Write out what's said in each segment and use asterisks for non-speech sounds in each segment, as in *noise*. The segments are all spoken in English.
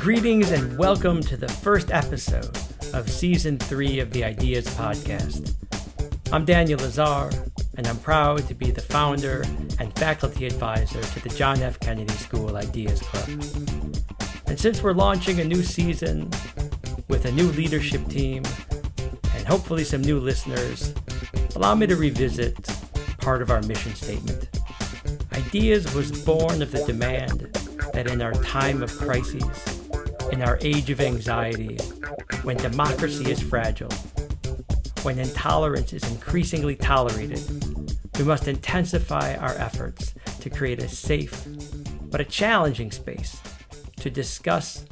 Greetings and welcome to the first episode of season three of the Ideas Podcast. I'm Daniel Lazar, and I'm proud to be the founder and faculty advisor to the John F. Kennedy School Ideas Club. And since we're launching a new season with a new leadership team and hopefully some new listeners, allow me to revisit part of our mission statement. Ideas was born of the demand that in our time of crises, in our age of anxiety, when democracy is fragile, when intolerance is increasingly tolerated, we must intensify our efforts to create a safe but a challenging space to discuss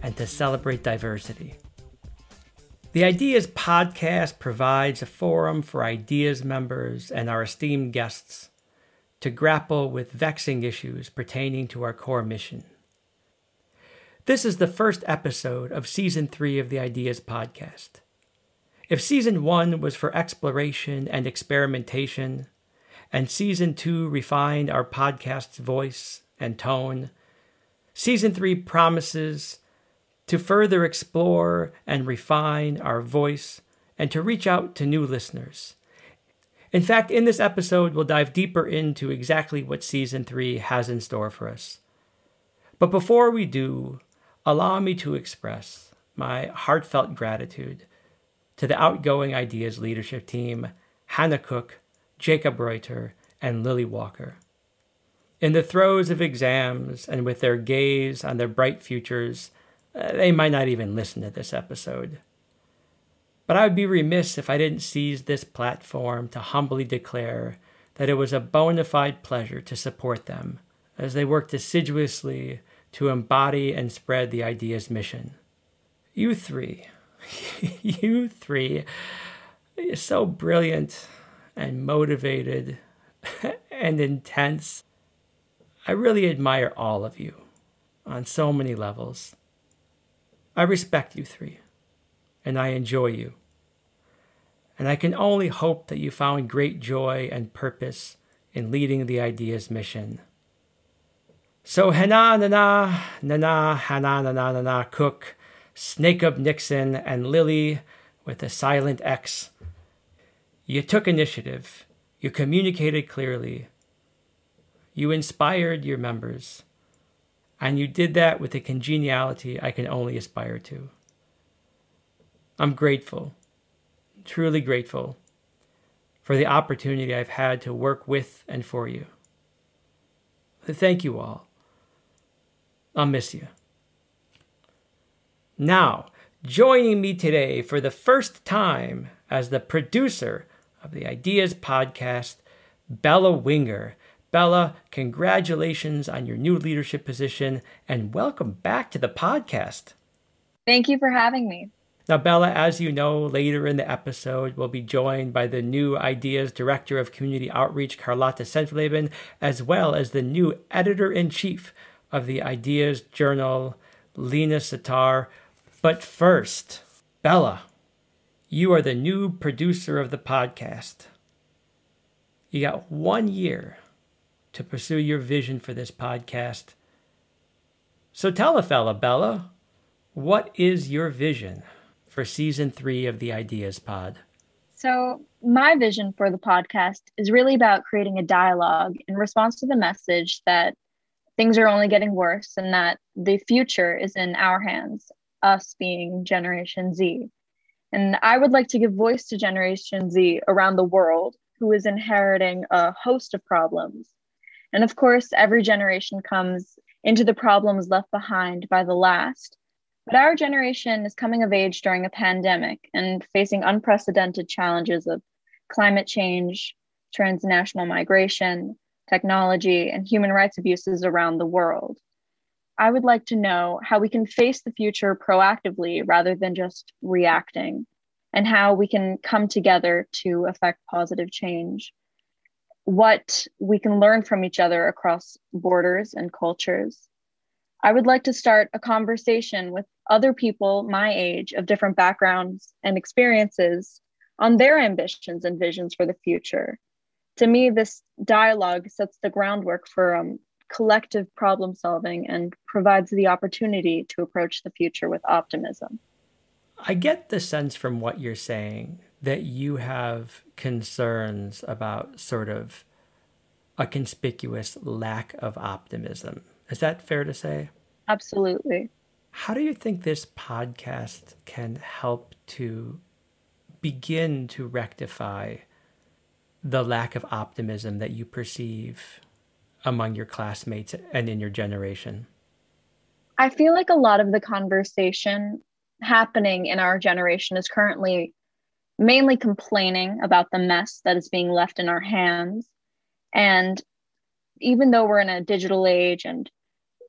and to celebrate diversity. The Ideas podcast provides a forum for Ideas members and our esteemed guests to grapple with vexing issues pertaining to our core mission. This is the first episode of season three of the Ideas podcast. If season one was for exploration and experimentation, and season two refined our podcast's voice and tone. Season three promises to further explore and refine our voice and to reach out to new listeners. In fact, in this episode, we'll dive deeper into exactly what season three has in store for us. But before we do, allow me to express my heartfelt gratitude to the outgoing Ideas leadership team, Hannah Cook, Jacob Reuter, and Lily Walker. In the throes of exams and with their gaze on their bright futures, uh, they might not even listen to this episode. But I would be remiss if I didn't seize this platform to humbly declare that it was a bona fide pleasure to support them as they worked assiduously to embody and spread the Ideas mission. You three, *laughs* you three, you're so brilliant and motivated *laughs* and intense. I really admire all of you on so many levels. I respect you three, and I enjoy you. And I can only hope that you found great joy and purpose in leading the Ideas mission. So Hana Nana Nana Hana Nana Nana Cook, Snake Up Nixon, and Lily with a silent X you took initiative. You communicated clearly. You inspired your members. And you did that with a congeniality I can only aspire to. I'm grateful, truly grateful, for the opportunity I've had to work with and for you. Thank you all. I'll miss you. Now, joining me today for the first time as the producer of the Ideas Podcast, Bella Winger. Bella, congratulations on your new leadership position and welcome back to the podcast. Thank you for having me. Now, Bella, as you know, later in the episode, we'll be joined by the new Ideas Director of Community Outreach, Carlotta Senfleben, as well as the new Editor in Chief of the Ideas Journal, Lena Sitar. But first, Bella, you are the new producer of the podcast. You got one year to pursue your vision for this podcast. So tell a fella, Bella, what is your vision for season three of the Ideas Pod? So, my vision for the podcast is really about creating a dialogue in response to the message that things are only getting worse and that the future is in our hands, us being Generation Z. And I would like to give voice to Generation Z around the world who is inheriting a host of problems. And of course, every generation comes into the problems left behind by the last. But our generation is coming of age during a pandemic and facing unprecedented challenges of climate change, transnational migration, technology, and human rights abuses around the world. I would like to know how we can face the future proactively rather than just reacting, and how we can come together to affect positive change. What we can learn from each other across borders and cultures. I would like to start a conversation with other people my age of different backgrounds and experiences on their ambitions and visions for the future. to me, this dialogue sets the groundwork for um, collective problem solving and provides the opportunity to approach the future with optimism. I get the sense from what you're saying that you have concerns about sort of a conspicuous lack of optimism. Is that fair to say? Absolutely. How do you think this podcast can help to begin to rectify the lack of optimism that you perceive among your classmates and in your generation? I feel like a lot of the conversation happening in our generation is currently mainly complaining about the mess that is being left in our hands. And even though we're in a digital age and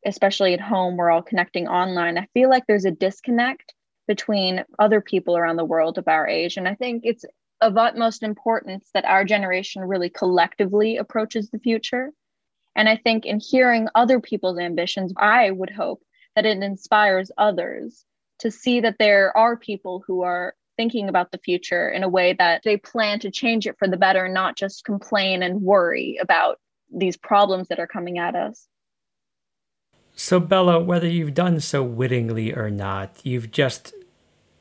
especially at home, we're all connecting online, I feel like there's a disconnect between other people around the world of our age. And I think it's of utmost importance that our generation really collectively approaches the future. And I think in hearing other people's ambitions, I would hope that it inspires others to see that there are people who are thinking about the future in a way that they plan to change it for the better, not just complain and worry about these problems that are coming at us. So, Bella, whether you've done so wittingly or not, you've just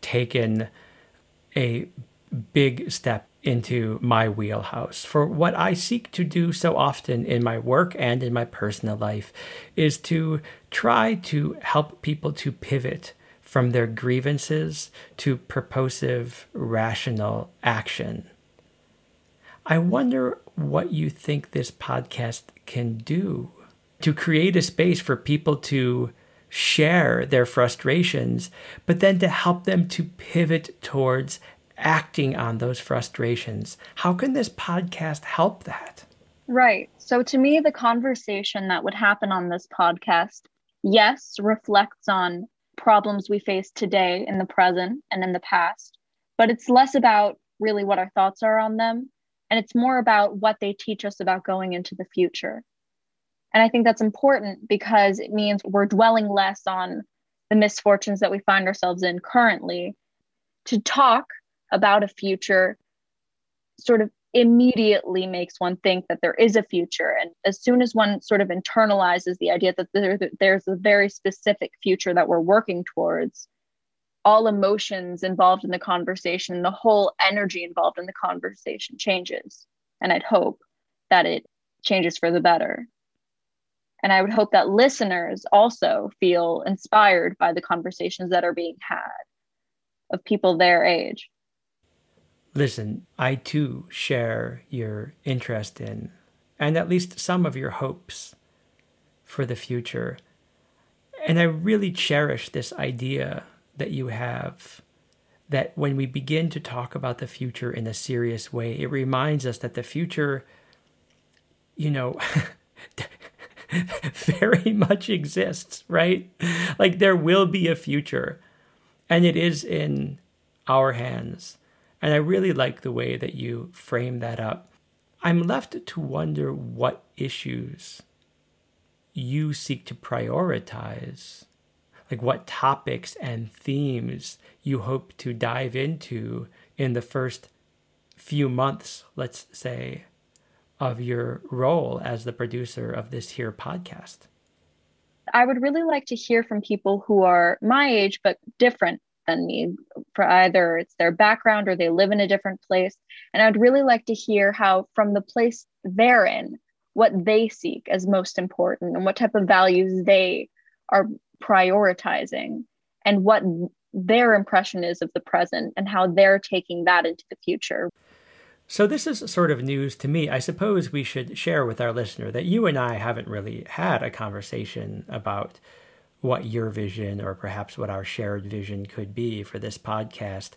taken a big step into my wheelhouse. For what I seek to do so often in my work and in my personal life is to try to help people to pivot from their grievances to purposive, rational action. I wonder what you think this podcast can do to create a space for people to share their frustrations, but then to help them to pivot towards acting on those frustrations. How can this podcast help that? Right. So, to me, the conversation that would happen on this podcast, yes, reflects on problems we face today in the present and in the past, but it's less about really what our thoughts are on them. And it's more about what they teach us about going into the future. And I think that's important because it means we're dwelling less on the misfortunes that we find ourselves in currently to talk about a future sort of immediately makes one think that there is a future. And as soon as one sort of internalizes the idea that there, there's a very specific future that we're working towards, all emotions involved in the conversation, the whole energy involved in the conversation changes. And I'd hope that it changes for the better. And I would hope that listeners also feel inspired by the conversations that are being had of people their age. Listen, I too share your interest in, and at least some of your hopes for the future. And I really cherish this idea that you have that when we begin to talk about the future in a serious way, it reminds us that the future, you know, *laughs* very much exists, right? Like there will be a future, and it is in our hands. And I really like the way that you frame that up. I'm left to wonder what issues you seek to prioritize, like what topics and themes you hope to dive into in the first few months, let's say, of your role as the producer of this here podcast? I would really like to hear from people who are my age but different than me for either it's their background or they live in a different place and I'd really like to hear how from the place they're in what they seek as most important and what type of values they are prioritizing and what their impression is of the present and how they're taking that into the future. So, this is sort of news to me. I suppose we should share with our listener that you and I haven't really had a conversation about what your vision or perhaps what our shared vision could be for this podcast.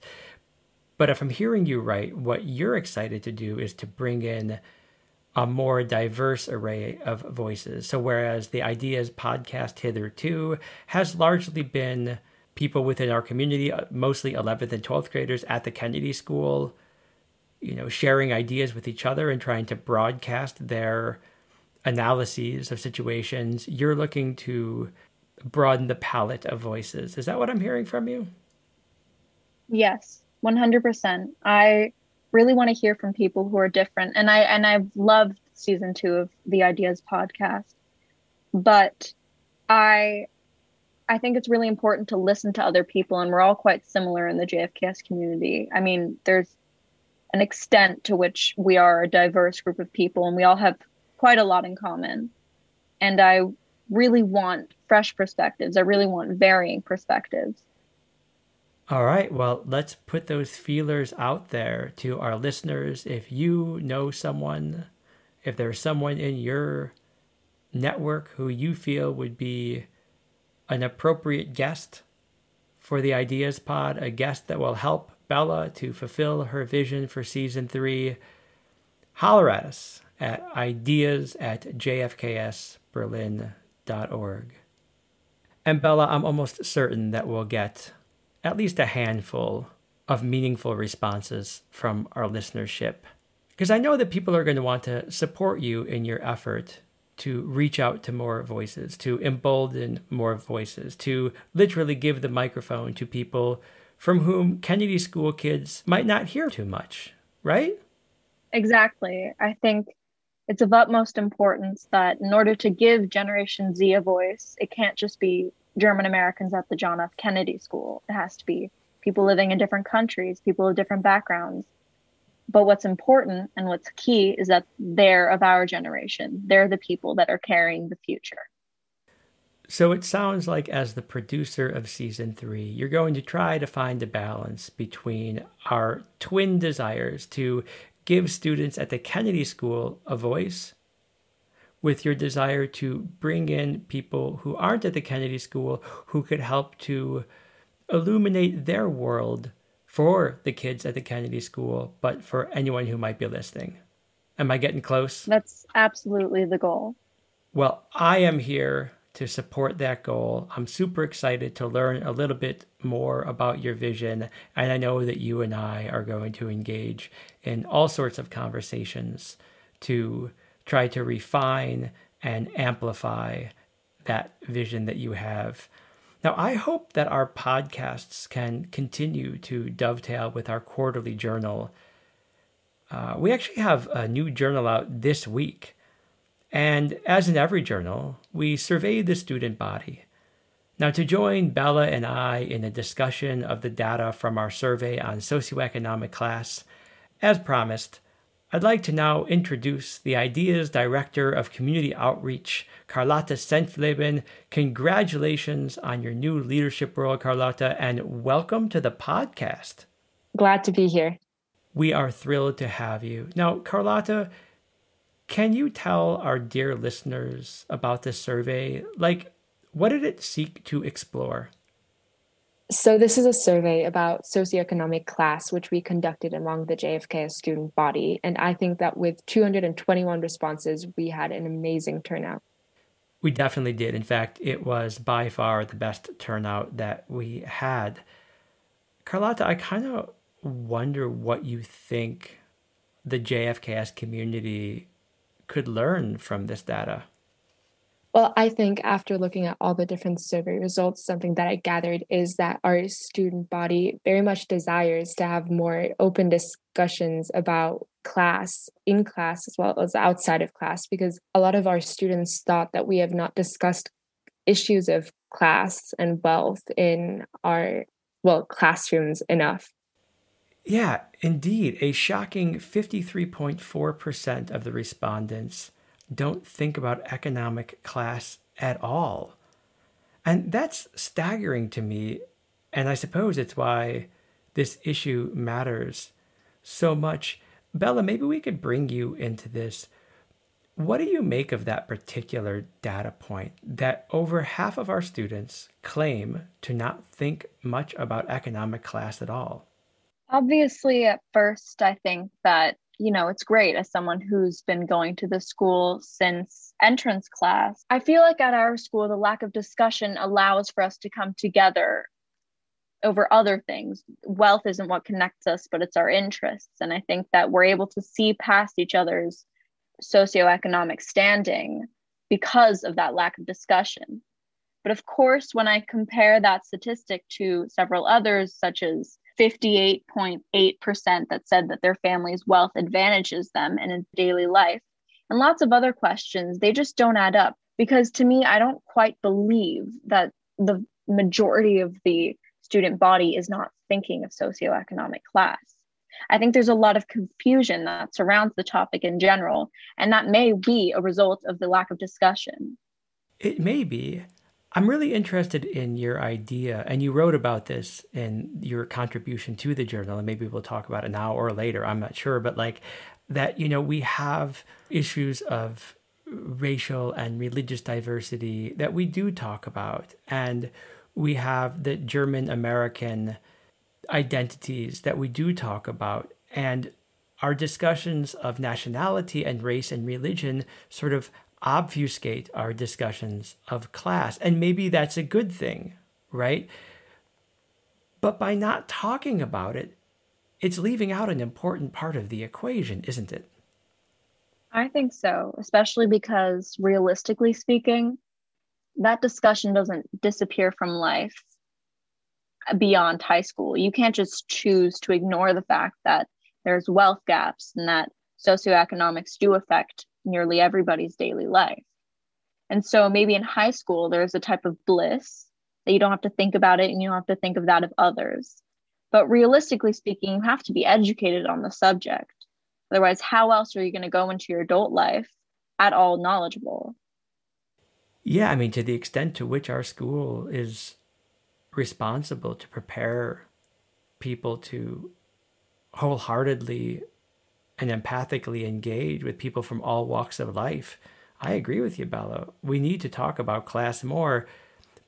But if I'm hearing you right, what you're excited to do is to bring in a more diverse array of voices. So, whereas the Ideas podcast hitherto has largely been people within our community, uh, mostly 11th and 12th graders at the Kennedy School, you know, sharing ideas with each other and trying to broadcast their analyses of situations. You're looking to broaden the palette of voices. Is that what I'm hearing from you? Yes, 100%. I really want to hear from people who are different. And I and I've loved season two of the Ideas podcast. But I I think it's really important to listen to other people and we're all quite similar in the JFKS community. I mean, there's an extent to which we are a diverse group of people and we all have quite a lot in common. And I really want fresh perspectives. I really want varying perspectives. All right. Well, let's put those feelers out there to our listeners. If you know someone, if there's someone in your network who you feel would be an appropriate guest for the Ideas Pod, a guest that will help Bella to fulfill her vision for season three, holler at us at ideas at jfksberlin.org. And Bella, I'm almost certain that we'll get at least a handful of meaningful responses from our listenership. Because I know that people are going to want to support you in your effort to reach out to more voices, to embolden more voices, to literally give the microphone to people from whom Kennedy School kids might not hear too much, right? Exactly. I think it's of utmost importance that in order to give Generation Z a voice, it can't just be German Americans at the John F. Kennedy School. It has to be people living in different countries, people of different backgrounds. But what's important and what's key is that they're of our generation. They're the people that are carrying the future. So it sounds like, as the producer of season three, you're going to try to find a balance between our twin desires to give students at the Kennedy School a voice with your desire to bring in people who aren't at the Kennedy School who could help to illuminate their world for the kids at the Kennedy School, but for anyone who might be listening. Am I getting close? That's absolutely the goal. Well, I am here to support that goal. I'm super excited to learn a little bit more about your vision. And I know that you and I are going to engage in all sorts of conversations to try to refine and amplify that vision that you have. Now, I hope that our podcasts can continue to dovetail with our quarterly journal. Uh, we actually have a new journal out this week. And as in every journal, we surveyed the student body. Now, to join Bella and I in a discussion of the data from our survey on socioeconomic class, as promised, I'd like to now introduce the Ideas Director of Community Outreach, Carlotta Senfleben. Congratulations on your new leadership role, Carlotta, and welcome to the podcast. Glad to be here. We are thrilled to have you. Now, Carlotta, can you tell our dear listeners about this survey? Like, what did it seek to explore? So, this is a survey about socioeconomic class, which we conducted among the JFK student body. And I think that with 221 responses, we had an amazing turnout. We definitely did. In fact, it was by far the best turnout that we had. Carlotta, I kind of wonder what you think the JFKS community could learn from this data. Well, I think after looking at all the different survey results, something that I gathered is that our student body very much desires to have more open discussions about class in class as well as outside of class, because a lot of our students thought that we have not discussed issues of class and wealth in our, well, classrooms enough. Yeah, indeed. A shocking 53.4% of the respondents don't think about economic class at all. And that's staggering to me. And I suppose it's why this issue matters so much. Bella, maybe we could bring you into this. What do you make of that particular data point that over half of our students claim to not think much about economic class at all? Obviously, at first, I think that you know, it's great as someone who's been going to the school since entrance class. I feel like at our school, the lack of discussion allows for us to come together over other things. Wealth isn't what connects us, but it's our interests. And I think that we're able to see past each other's socioeconomic standing because of that lack of discussion. But of course, when I compare that statistic to several others, such as 58.8% that said that their family's wealth advantages them in a daily life. And lots of other questions, they just don't add up because to me, I don't quite believe that the majority of the student body is not thinking of socioeconomic class. I think there's a lot of confusion that surrounds the topic in general, and that may be a result of the lack of discussion. It may be. I'm really interested in your idea, and you wrote about this in your contribution to the journal, and maybe we'll talk about it now or later. I'm not sure, but like that, you know, we have issues of racial and religious diversity that we do talk about, and we have the German American identities that we do talk about. And our discussions of nationality and race and religion sort of obfuscate our discussions of class. And maybe that's a good thing, right? But by not talking about it, it's leaving out an important part of the equation, isn't it? I think so, especially because realistically speaking, that discussion doesn't disappear from life beyond high school. You can't just choose to ignore the fact that there's wealth gaps and that socioeconomics do affect nearly everybody's daily life. And so maybe in high school, there's a type of bliss that you don't have to think about it and you don't have to think of that of others. But realistically speaking, you have to be educated on the subject. Otherwise, how else are you going to go into your adult life at all knowledgeable? Yeah, I mean, to the extent to which our school is responsible to prepare people to wholeheartedly and empathically engage with people from all walks of life. I agree with you, Bella. We need to talk about class more,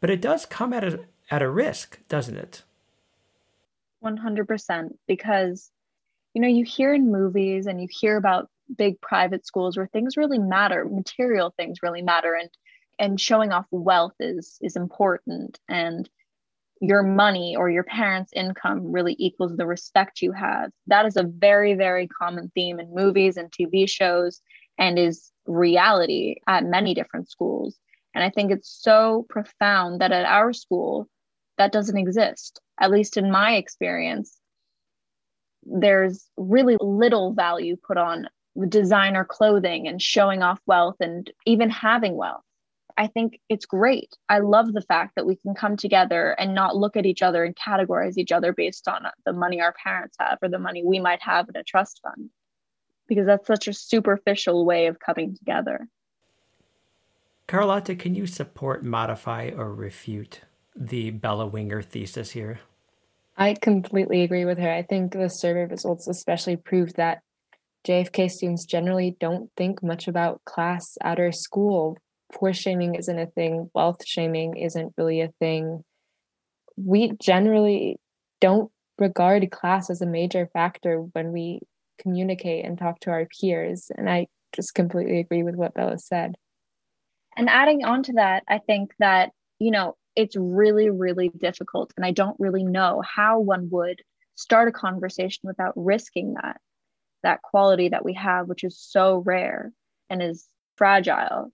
but it does come at a at a risk, doesn't it? 100% because you know, you hear in movies and you hear about big private schools where things really matter, material things really matter and and showing off wealth is is important and your money or your parents' income really equals the respect you have. That is a very, very common theme in movies and TV shows and is reality at many different schools. And I think it's so profound that at our school, that doesn't exist. At least in my experience, there's really little value put on designer clothing and showing off wealth and even having wealth. I think it's great. I love the fact that we can come together and not look at each other and categorize each other based on the money our parents have or the money we might have in a trust fund, because that's such a superficial way of coming together. Carlotta, can you support, modify, or refute the Bella Winger thesis here? I completely agree with her. I think the survey results especially prove that JFK students generally don't think much about class at our school poor shaming isn't a thing, wealth shaming isn't really a thing. We generally don't regard class as a major factor when we communicate and talk to our peers. And I just completely agree with what Bella said. And adding on to that, I think that, you know, it's really, really difficult. And I don't really know how one would start a conversation without risking that, that quality that we have, which is so rare and is fragile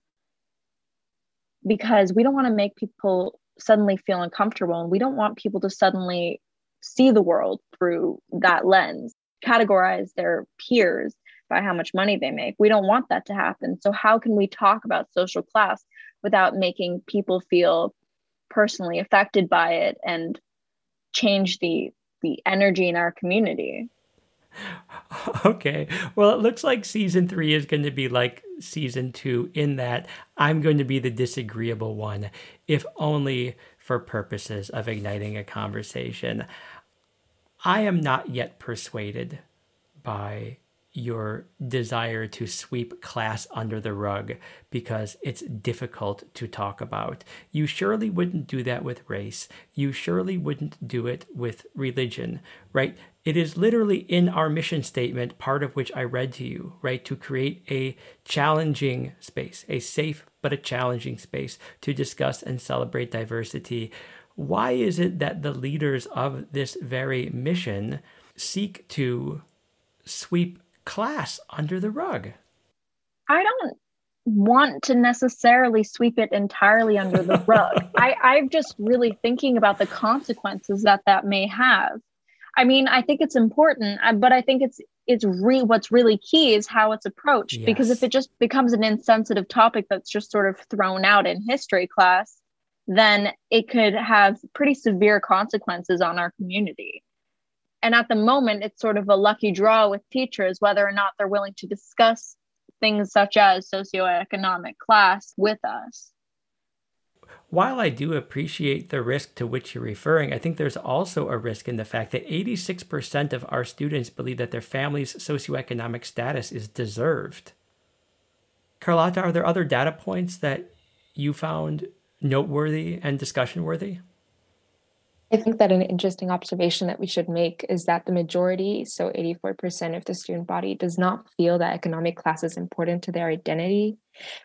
because we don't want to make people suddenly feel uncomfortable and we don't want people to suddenly see the world through that lens categorize their peers by how much money they make. We don't want that to happen. So how can we talk about social class without making people feel personally affected by it and change the the energy in our community *laughs* Okay. Well, it looks like season three is going to be like season two, in that I'm going to be the disagreeable one, if only for purposes of igniting a conversation. I am not yet persuaded by your desire to sweep class under the rug because it's difficult to talk about. You surely wouldn't do that with race. You surely wouldn't do it with religion, right? It is literally in our mission statement, part of which I read to you, right? To create a challenging space, a safe but a challenging space to discuss and celebrate diversity. Why is it that the leaders of this very mission seek to sweep class under the rug. I don't want to necessarily sweep it entirely under the rug. *laughs* I, I'm just really thinking about the consequences that that may have. I mean, I think it's important, uh, but I think it's it's re what's really key is how it's approached yes. because if it just becomes an insensitive topic that's just sort of thrown out in history class, then it could have pretty severe consequences on our community. And at the moment, it's sort of a lucky draw with teachers whether or not they're willing to discuss things such as socioeconomic class with us while I do appreciate the risk to which you're referring, I think there's also a risk in the fact that 86% of our students believe that their family's socioeconomic status is deserved. Carlotta, are there other data points that you found noteworthy and discussion worthy? I think that an interesting observation that we should make is that the majority, so 84% of the student body, does not feel that economic class is important to their identity.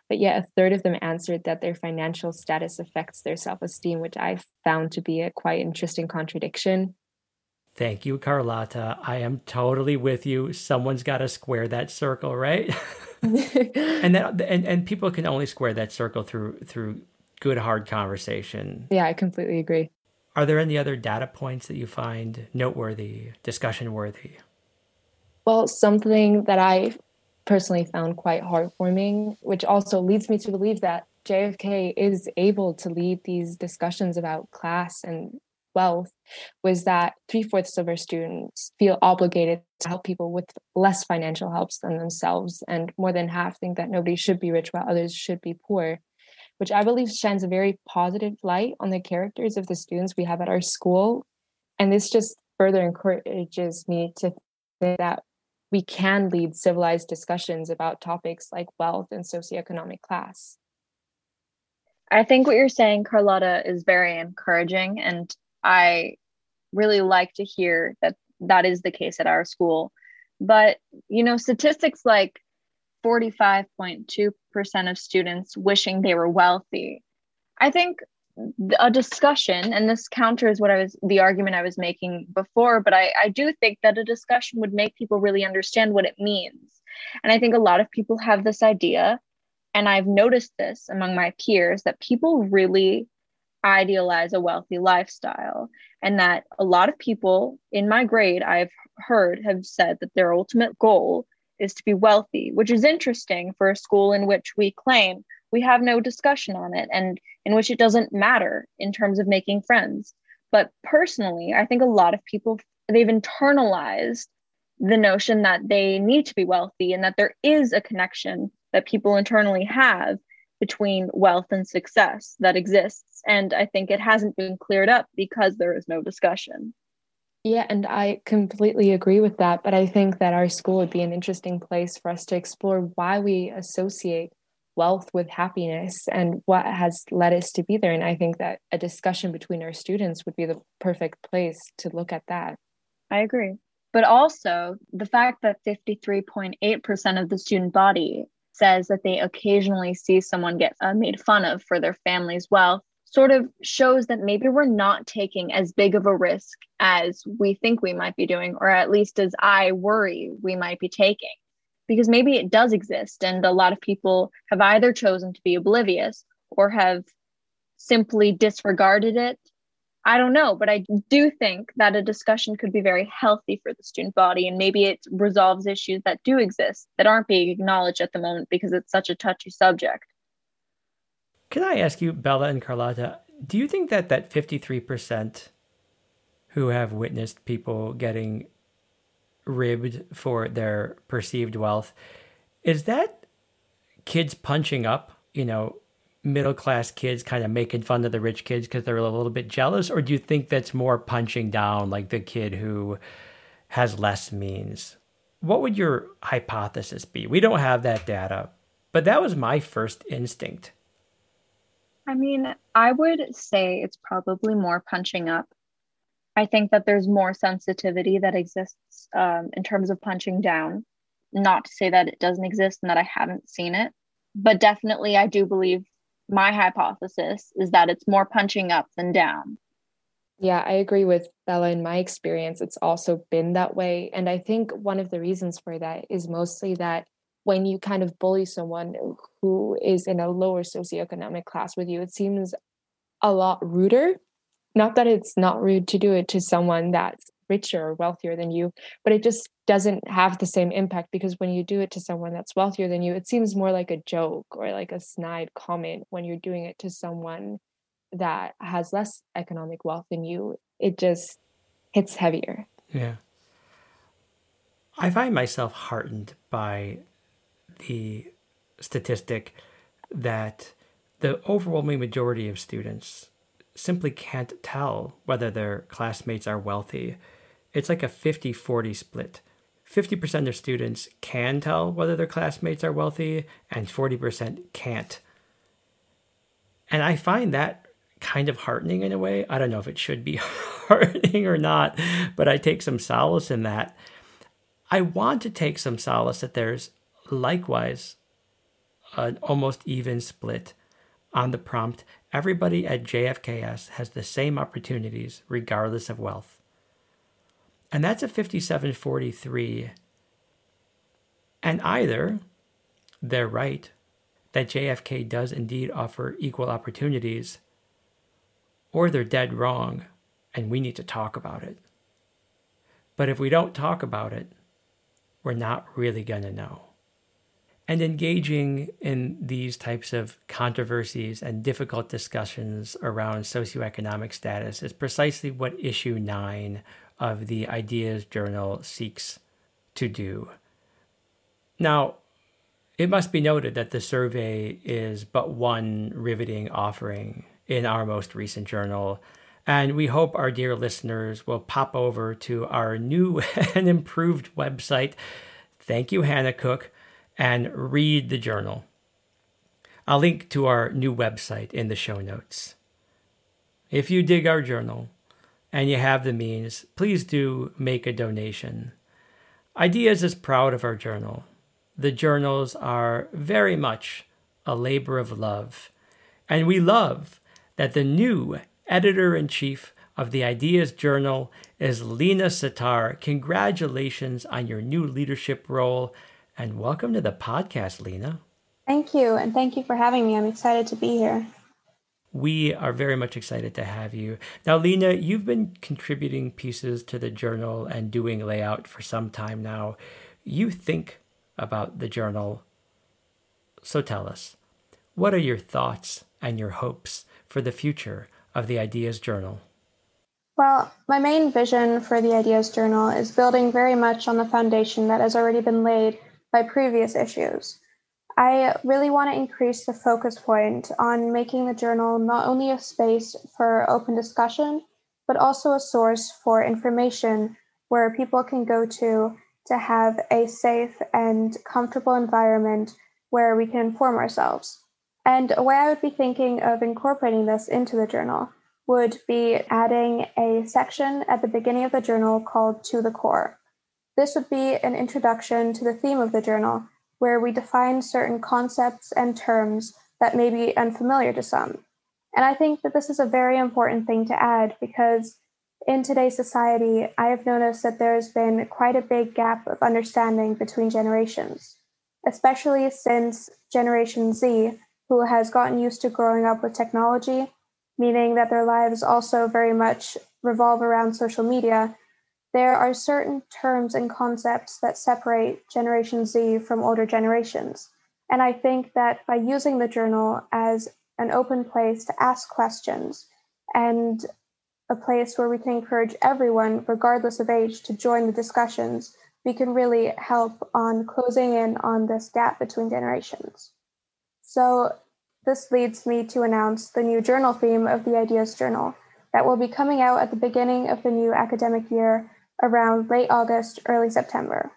But yet, a third of them answered that their financial status affects their self esteem, which I found to be a quite interesting contradiction. Thank you, Carlotta. I am totally with you. Someone's got to square that circle, right? *laughs* and that and, and people can only square that circle through through good hard conversation. Yeah, I completely agree. Are there any other data points that you find noteworthy, discussion worthy? Well, something that I personally found quite heartwarming, which also leads me to believe that JFK is able to lead these discussions about class and wealth, was that three fourths of our students feel obligated to help people with less financial helps than themselves. And more than half think that nobody should be rich while others should be poor which I believe shines a very positive light on the characters of the students we have at our school. And this just further encourages me to think that we can lead civilized discussions about topics like wealth and socioeconomic class. I think what you're saying, Carlotta, is very encouraging. And I really like to hear that that is the case at our school. But, you know, statistics like 45.2% of students wishing they were wealthy. I think a discussion, and this counters what I was the argument I was making before, but I, I do think that a discussion would make people really understand what it means. And I think a lot of people have this idea, and I've noticed this among my peers, that people really idealize a wealthy lifestyle. And that a lot of people in my grade I've heard have said that their ultimate goal is to be wealthy, which is interesting for a school in which we claim we have no discussion on it and in which it doesn't matter in terms of making friends. But personally, I think a lot of people they've internalized the notion that they need to be wealthy and that there is a connection that people internally have between wealth and success that exists. And I think it hasn't been cleared up because there is no discussion. Yeah, and I completely agree with that. But I think that our school would be an interesting place for us to explore why we associate wealth with happiness and what has led us to be there. And I think that a discussion between our students would be the perfect place to look at that. I agree. But also, the fact that 53.8% of the student body says that they occasionally see someone get uh, made fun of for their family's wealth sort of shows that maybe we're not taking as big of a risk as we think we might be doing, or at least as I worry we might be taking. Because maybe it does exist, and a lot of people have either chosen to be oblivious or have simply disregarded it. I don't know, but I do think that a discussion could be very healthy for the student body, and maybe it resolves issues that do exist that aren't being acknowledged at the moment because it's such a touchy subject. Can I ask you, Bella and Carlotta, do you think that that 53% who have witnessed people getting ribbed for their perceived wealth, is that kids punching up, you know, middle class kids kind of making fun of the rich kids because they're a little bit jealous? Or do you think that's more punching down like the kid who has less means? What would your hypothesis be? We don't have that data, but that was my first instinct. I mean, I would say it's probably more punching up. I think that there's more sensitivity that exists um, in terms of punching down. Not to say that it doesn't exist and that I haven't seen it, but definitely I do believe my hypothesis is that it's more punching up than down. Yeah, I agree with Bella. In my experience, it's also been that way. And I think one of the reasons for that is mostly that when you kind of bully someone who is in a lower socioeconomic class with you, it seems a lot ruder. Not that it's not rude to do it to someone that's richer or wealthier than you but it just doesn't have the same impact because when you do it to someone that's wealthier than you it seems more like a joke or like a snide comment when you're doing it to someone that has less economic wealth than you. It just hits heavier. Yeah. I find myself heartened by the statistic that the overwhelming majority of students simply can't tell whether their classmates are wealthy. It's like a 50 40 split. 50% of students can tell whether their classmates are wealthy, and 40% can't. And I find that kind of heartening in a way. I don't know if it should be *laughs* heartening or not, but I take some solace in that. I want to take some solace that there's likewise an almost even split on the prompt everybody at JFKS has the same opportunities regardless of wealth. And that's a 5743. And either they're right that JFK does indeed offer equal opportunities, or they're dead wrong and we need to talk about it. But if we don't talk about it, we're not really going to know. And engaging in these types of controversies and difficult discussions around socioeconomic status is precisely what issue nine of the Ideas Journal seeks to do. Now, it must be noted that the survey is but one riveting offering in our most recent journal, and we hope our dear listeners will pop over to our new *laughs* and improved website. Thank you, Hannah Cook and read the journal. I'll link to our new website in the show notes. If you dig our journal and you have the means, please do make a donation. Ideas is proud of our journal. The journals are very much a labor of love, and we love that the new editor in chief of the Ideas Journal is Lena Sitar. Congratulations on your new leadership role and welcome to the podcast, Lena. Thank you. And thank you for having me. I'm excited to be here. We are very much excited to have you. Now, Lena, you've been contributing pieces to the journal and doing layout for some time now. You think about the journal. So tell us, what are your thoughts and your hopes for the future of the Ideas Journal? Well, my main vision for the Ideas Journal is building very much on the foundation that has already been laid by previous issues. I really want to increase the focus point on making the journal not only a space for open discussion, but also a source for information where people can go to to have a safe and comfortable environment where we can inform ourselves. And a way I would be thinking of incorporating this into the journal would be adding a section at the beginning of the journal called To the Core. This would be an introduction to the theme of the journal, where we define certain concepts and terms that may be unfamiliar to some. And I think that this is a very important thing to add because in today's society, I have noticed that there's been quite a big gap of understanding between generations, especially since Generation Z, who has gotten used to growing up with technology, meaning that their lives also very much revolve around social media there are certain terms and concepts that separate Generation Z from older generations. And I think that by using the journal as an open place to ask questions and a place where we can encourage everyone, regardless of age, to join the discussions, we can really help on closing in on this gap between generations. So, this leads me to announce the new journal theme of the Ideas Journal that will be coming out at the beginning of the new academic year around late August, early September.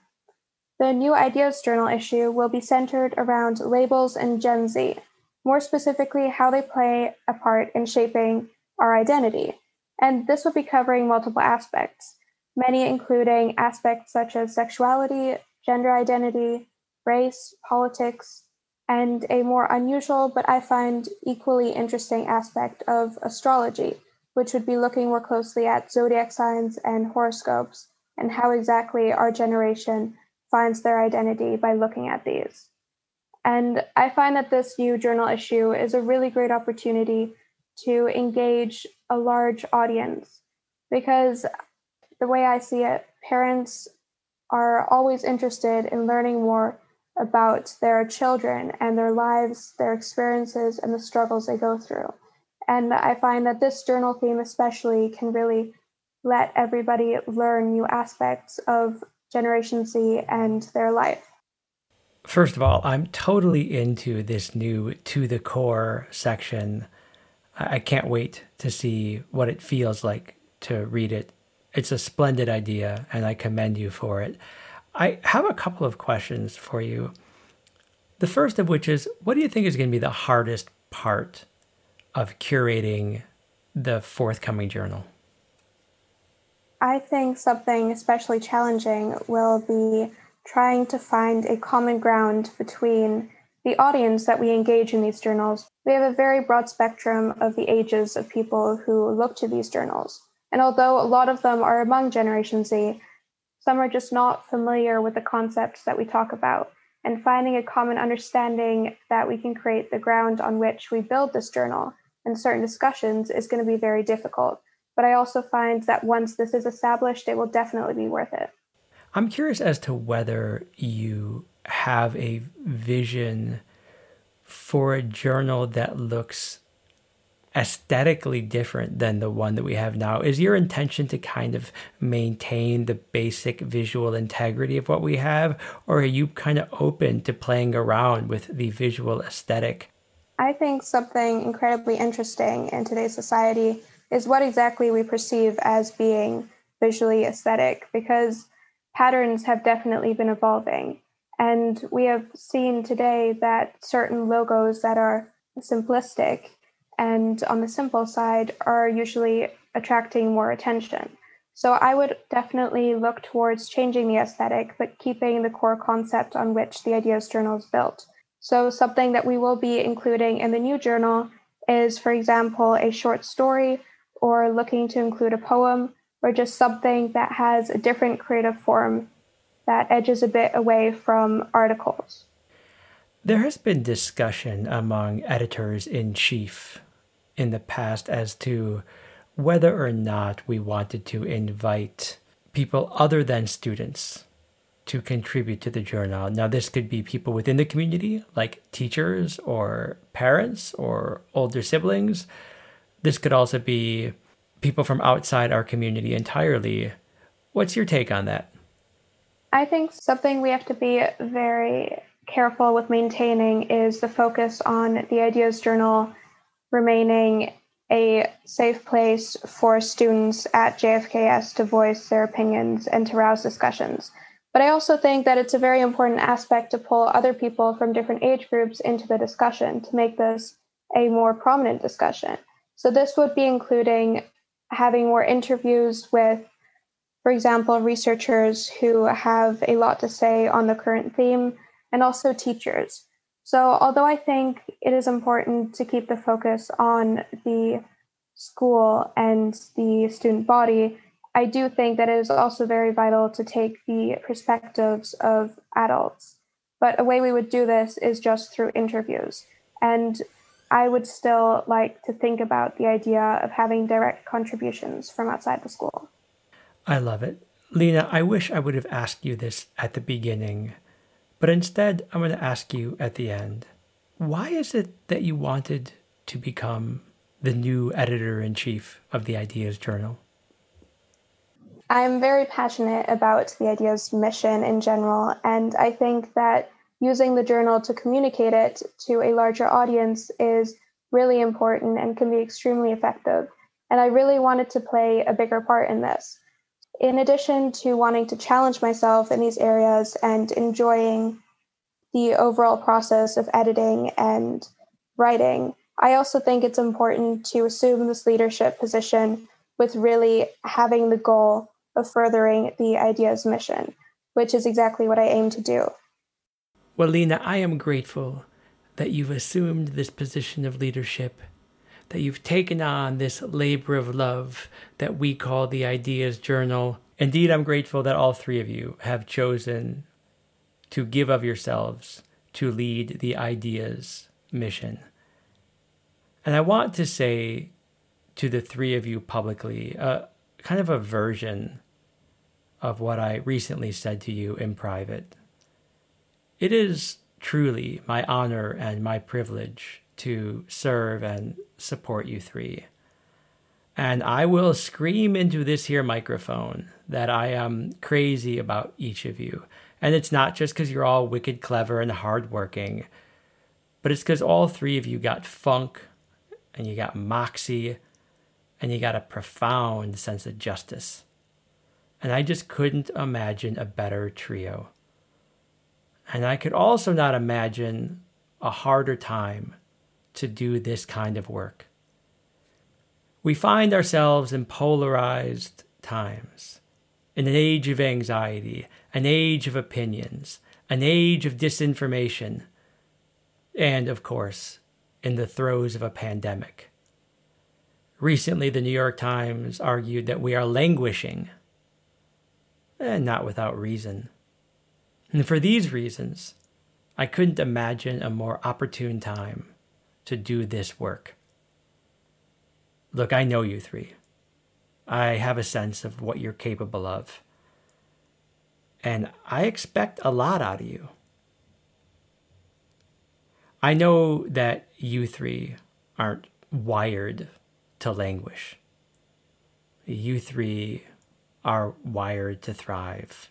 The New Ideas Journal issue will be centered around labels and Gen Z, more specifically, how they play a part in shaping our identity. And this will be covering multiple aspects, many including aspects such as sexuality, gender identity, race, politics, and a more unusual but I find equally interesting aspect of astrology, which would be looking more closely at zodiac signs and horoscopes and how exactly our generation finds their identity by looking at these. And I find that this new journal issue is a really great opportunity to engage a large audience because the way I see it, parents are always interested in learning more about their children and their lives, their experiences, and the struggles they go through. And I find that this journal theme, especially, can really let everybody learn new aspects of Generation Z and their life. First of all, I'm totally into this new To the Core section. I can't wait to see what it feels like to read it. It's a splendid idea, and I commend you for it. I have a couple of questions for you. The first of which is what do you think is going to be the hardest part of curating the forthcoming journal? I think something especially challenging will be trying to find a common ground between the audience that we engage in these journals. We have a very broad spectrum of the ages of people who look to these journals. And although a lot of them are among Generation Z, some are just not familiar with the concepts that we talk about. And finding a common understanding that we can create the ground on which we build this journal and certain discussions is going to be very difficult. But I also find that once this is established, it will definitely be worth it. I'm curious as to whether you have a vision for a journal that looks aesthetically different than the one that we have now. Is your intention to kind of maintain the basic visual integrity of what we have, or are you kind of open to playing around with the visual aesthetic? I think something incredibly interesting in today's society is what exactly we perceive as being visually aesthetic, because patterns have definitely been evolving. And we have seen today that certain logos that are simplistic and on the simple side are usually attracting more attention. So I would definitely look towards changing the aesthetic, but keeping the core concept on which the Ideas Journal is built. So something that we will be including in the new journal is, for example, a short story or looking to include a poem or just something that has a different creative form that edges a bit away from articles. There has been discussion among editors in chief in the past as to whether or not we wanted to invite people other than students to contribute to the journal. Now, this could be people within the community, like teachers or parents or older siblings. This could also be people from outside our community entirely. What's your take on that? I think something we have to be very careful with maintaining is the focus on the Ideas Journal remaining a safe place for students at JFKS to voice their opinions and to rouse discussions. But I also think that it's a very important aspect to pull other people from different age groups into the discussion to make this a more prominent discussion. So, this would be including having more interviews with, for example, researchers who have a lot to say on the current theme, and also teachers. So, although I think it is important to keep the focus on the school and the student body, I do think that it is also very vital to take the perspectives of adults. But a way we would do this is just through interviews. And I would still like to think about the idea of having direct contributions from outside the school. I love it. Lena, I wish I would have asked you this at the beginning, but instead I'm going to ask you at the end. Why is it that you wanted to become the new editor in chief of the Ideas Journal? I'm very passionate about the Ideas mission in general, and I think that using the journal to communicate it to a larger audience is really important and can be extremely effective. And I really wanted to play a bigger part in this. In addition to wanting to challenge myself in these areas and enjoying the overall process of editing and writing, I also think it's important to assume this leadership position with really having the goal of furthering the Ideas mission, which is exactly what I aim to do. Well, Lena, I am grateful that you've assumed this position of leadership, that you've taken on this labor of love that we call the Ideas Journal. Indeed, I'm grateful that all three of you have chosen to give of yourselves to lead the Ideas mission. And I want to say to the three of you publicly, uh, kind of a version of what I recently said to you in private. It is truly my honor and my privilege to serve and support you three. And I will scream into this here microphone that I am crazy about each of you. And it's not just because you're all wicked clever and hardworking, but it's because all three of you got funk and you got moxie and he got a profound sense of justice. And I just couldn't imagine a better trio. And I could also not imagine a harder time to do this kind of work. We find ourselves in polarized times, in an age of anxiety, an age of opinions, an age of disinformation, and of course, in the throes of a pandemic. Recently, the New York Times argued that we are languishing, and not without reason. And for these reasons, I couldn't imagine a more opportune time to do this work. Look, I know you three. I have a sense of what you're capable of. And I expect a lot out of you. I know that you three aren't wired to languish. You three are wired to thrive.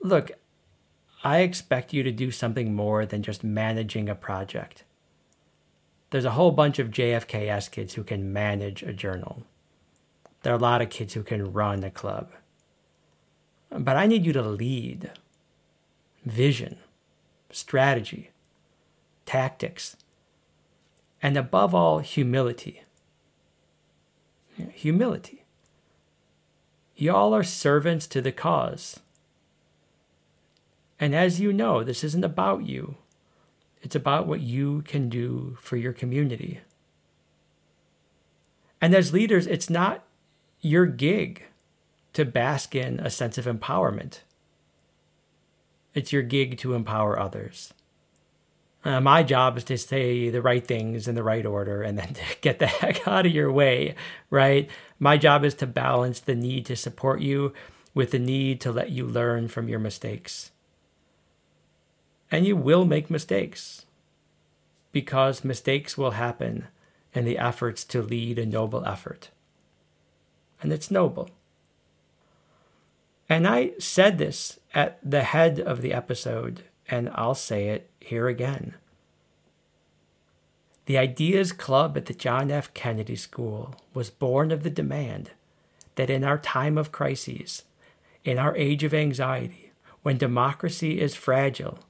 Look, I expect you to do something more than just managing a project there's a whole bunch of JFKS kids who can manage a journal. There are a lot of kids who can run a club. But I need you to lead vision, strategy, tactics, and above all, humility. Humility. Y'all are servants to the cause. And as you know, this isn't about you. It's about what you can do for your community. And as leaders, it's not your gig to bask in a sense of empowerment. It's your gig to empower others. Uh, my job is to say the right things in the right order and then *laughs* to get the heck out of your way, right? My job is to balance the need to support you with the need to let you learn from your mistakes. And you will make mistakes because mistakes will happen in the efforts to lead a noble effort. And it's noble. And I said this at the head of the episode, and I'll say it here again. The Ideas Club at the John F. Kennedy School was born of the demand that in our time of crises, in our age of anxiety, when democracy is fragile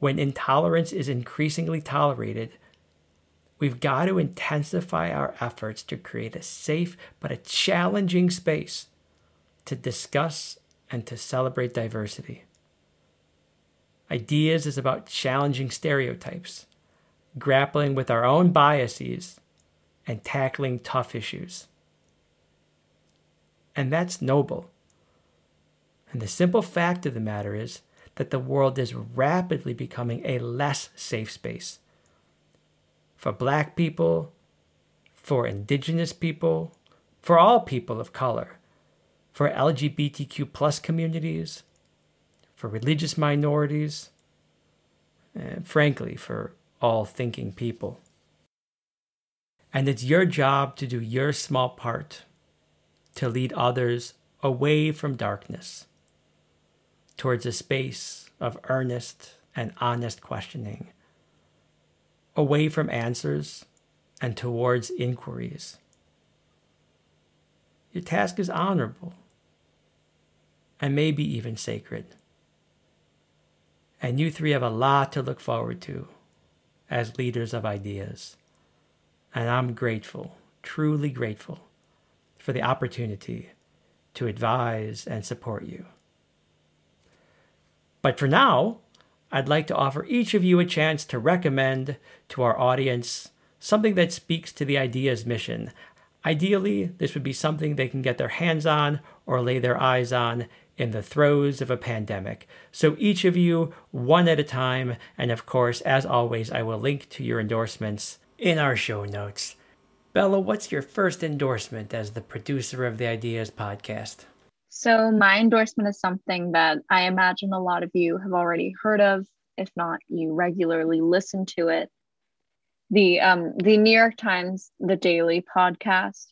when intolerance is increasingly tolerated, we've got to intensify our efforts to create a safe but a challenging space to discuss and to celebrate diversity. Ideas is about challenging stereotypes, grappling with our own biases, and tackling tough issues. And that's noble. And the simple fact of the matter is that the world is rapidly becoming a less safe space for black people, for indigenous people, for all people of color, for LGBTQ plus communities, for religious minorities, and frankly, for all thinking people. And it's your job to do your small part to lead others away from darkness towards a space of earnest and honest questioning, away from answers and towards inquiries. Your task is honorable and maybe even sacred. And you three have a lot to look forward to as leaders of ideas. And I'm grateful, truly grateful, for the opportunity to advise and support you. But for now, I'd like to offer each of you a chance to recommend to our audience something that speaks to the Ideas mission. Ideally, this would be something they can get their hands on or lay their eyes on in the throes of a pandemic. So each of you, one at a time, and of course, as always, I will link to your endorsements in our show notes. Bella, what's your first endorsement as the producer of the Ideas podcast? So, my endorsement is something that I imagine a lot of you have already heard of. If not, you regularly listen to it. The um, the New York Times The Daily podcast.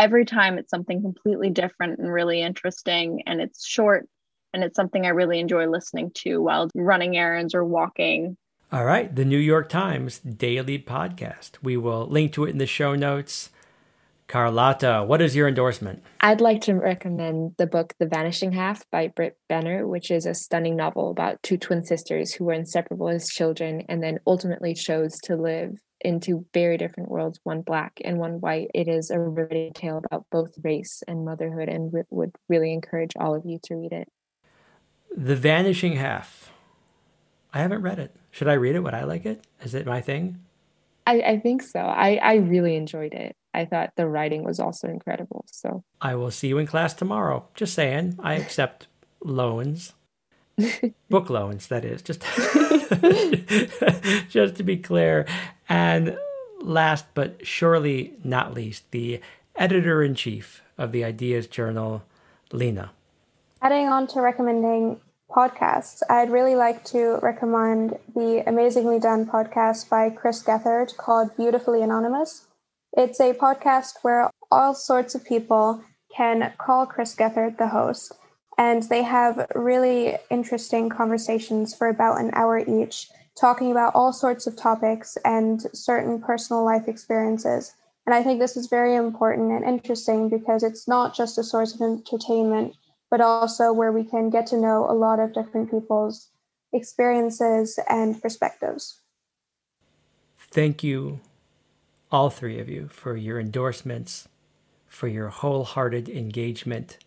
Every time it's something completely different and really interesting, and it's short, and it's something I really enjoy listening to while running errands or walking. All right, the New York Times Daily Podcast. We will link to it in the show notes. Carlotta, what is your endorsement? I'd like to recommend the book The Vanishing Half by Brit Bennett, which is a stunning novel about two twin sisters who were inseparable as children and then ultimately chose to live in two very different worlds, one black and one white. It is a riveting tale about both race and motherhood and would really encourage all of you to read it. The Vanishing Half. I haven't read it. Should I read it? Would I like it? Is it my thing? I, I think so. I, I really enjoyed it. I thought the writing was also incredible. So I will see you in class tomorrow. Just saying, I accept loans. *laughs* Book loans, that is. Just *laughs* just to be clear. And last but surely not least, the editor in chief of the Ideas Journal, Lena. Adding on to recommending podcasts, I'd really like to recommend the amazingly done podcast by Chris Gethard called Beautifully Anonymous. It's a podcast where all sorts of people can call Chris Gethard the host, and they have really interesting conversations for about an hour each, talking about all sorts of topics and certain personal life experiences. And I think this is very important and interesting because it's not just a source of entertainment, but also where we can get to know a lot of different people's experiences and perspectives. Thank you all three of you, for your endorsements, for your wholehearted engagement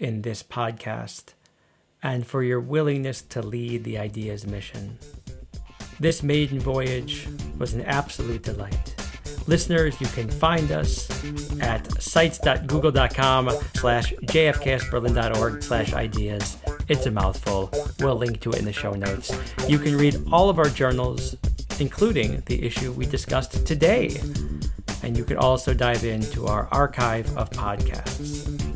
in this podcast, and for your willingness to lead the Ideas mission. This maiden voyage was an absolute delight. Listeners, you can find us at sites.google.com slash jfkstberlin.org slash ideas. It's a mouthful. We'll link to it in the show notes. You can read all of our journals including the issue we discussed today. And you can also dive into our archive of podcasts.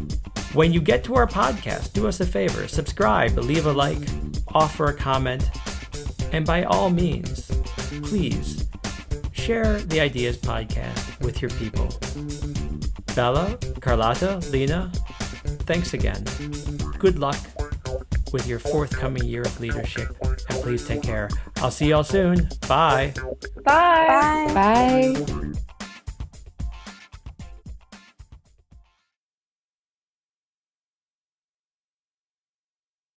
When you get to our podcast, do us a favor subscribe, leave a like, offer a comment, and by all means, please share the Ideas podcast with your people. Bella, Carlotta, Lena, thanks again. Good luck with your forthcoming year of leadership. And please take care. I'll see y'all soon. Bye. Bye. Bye. Bye.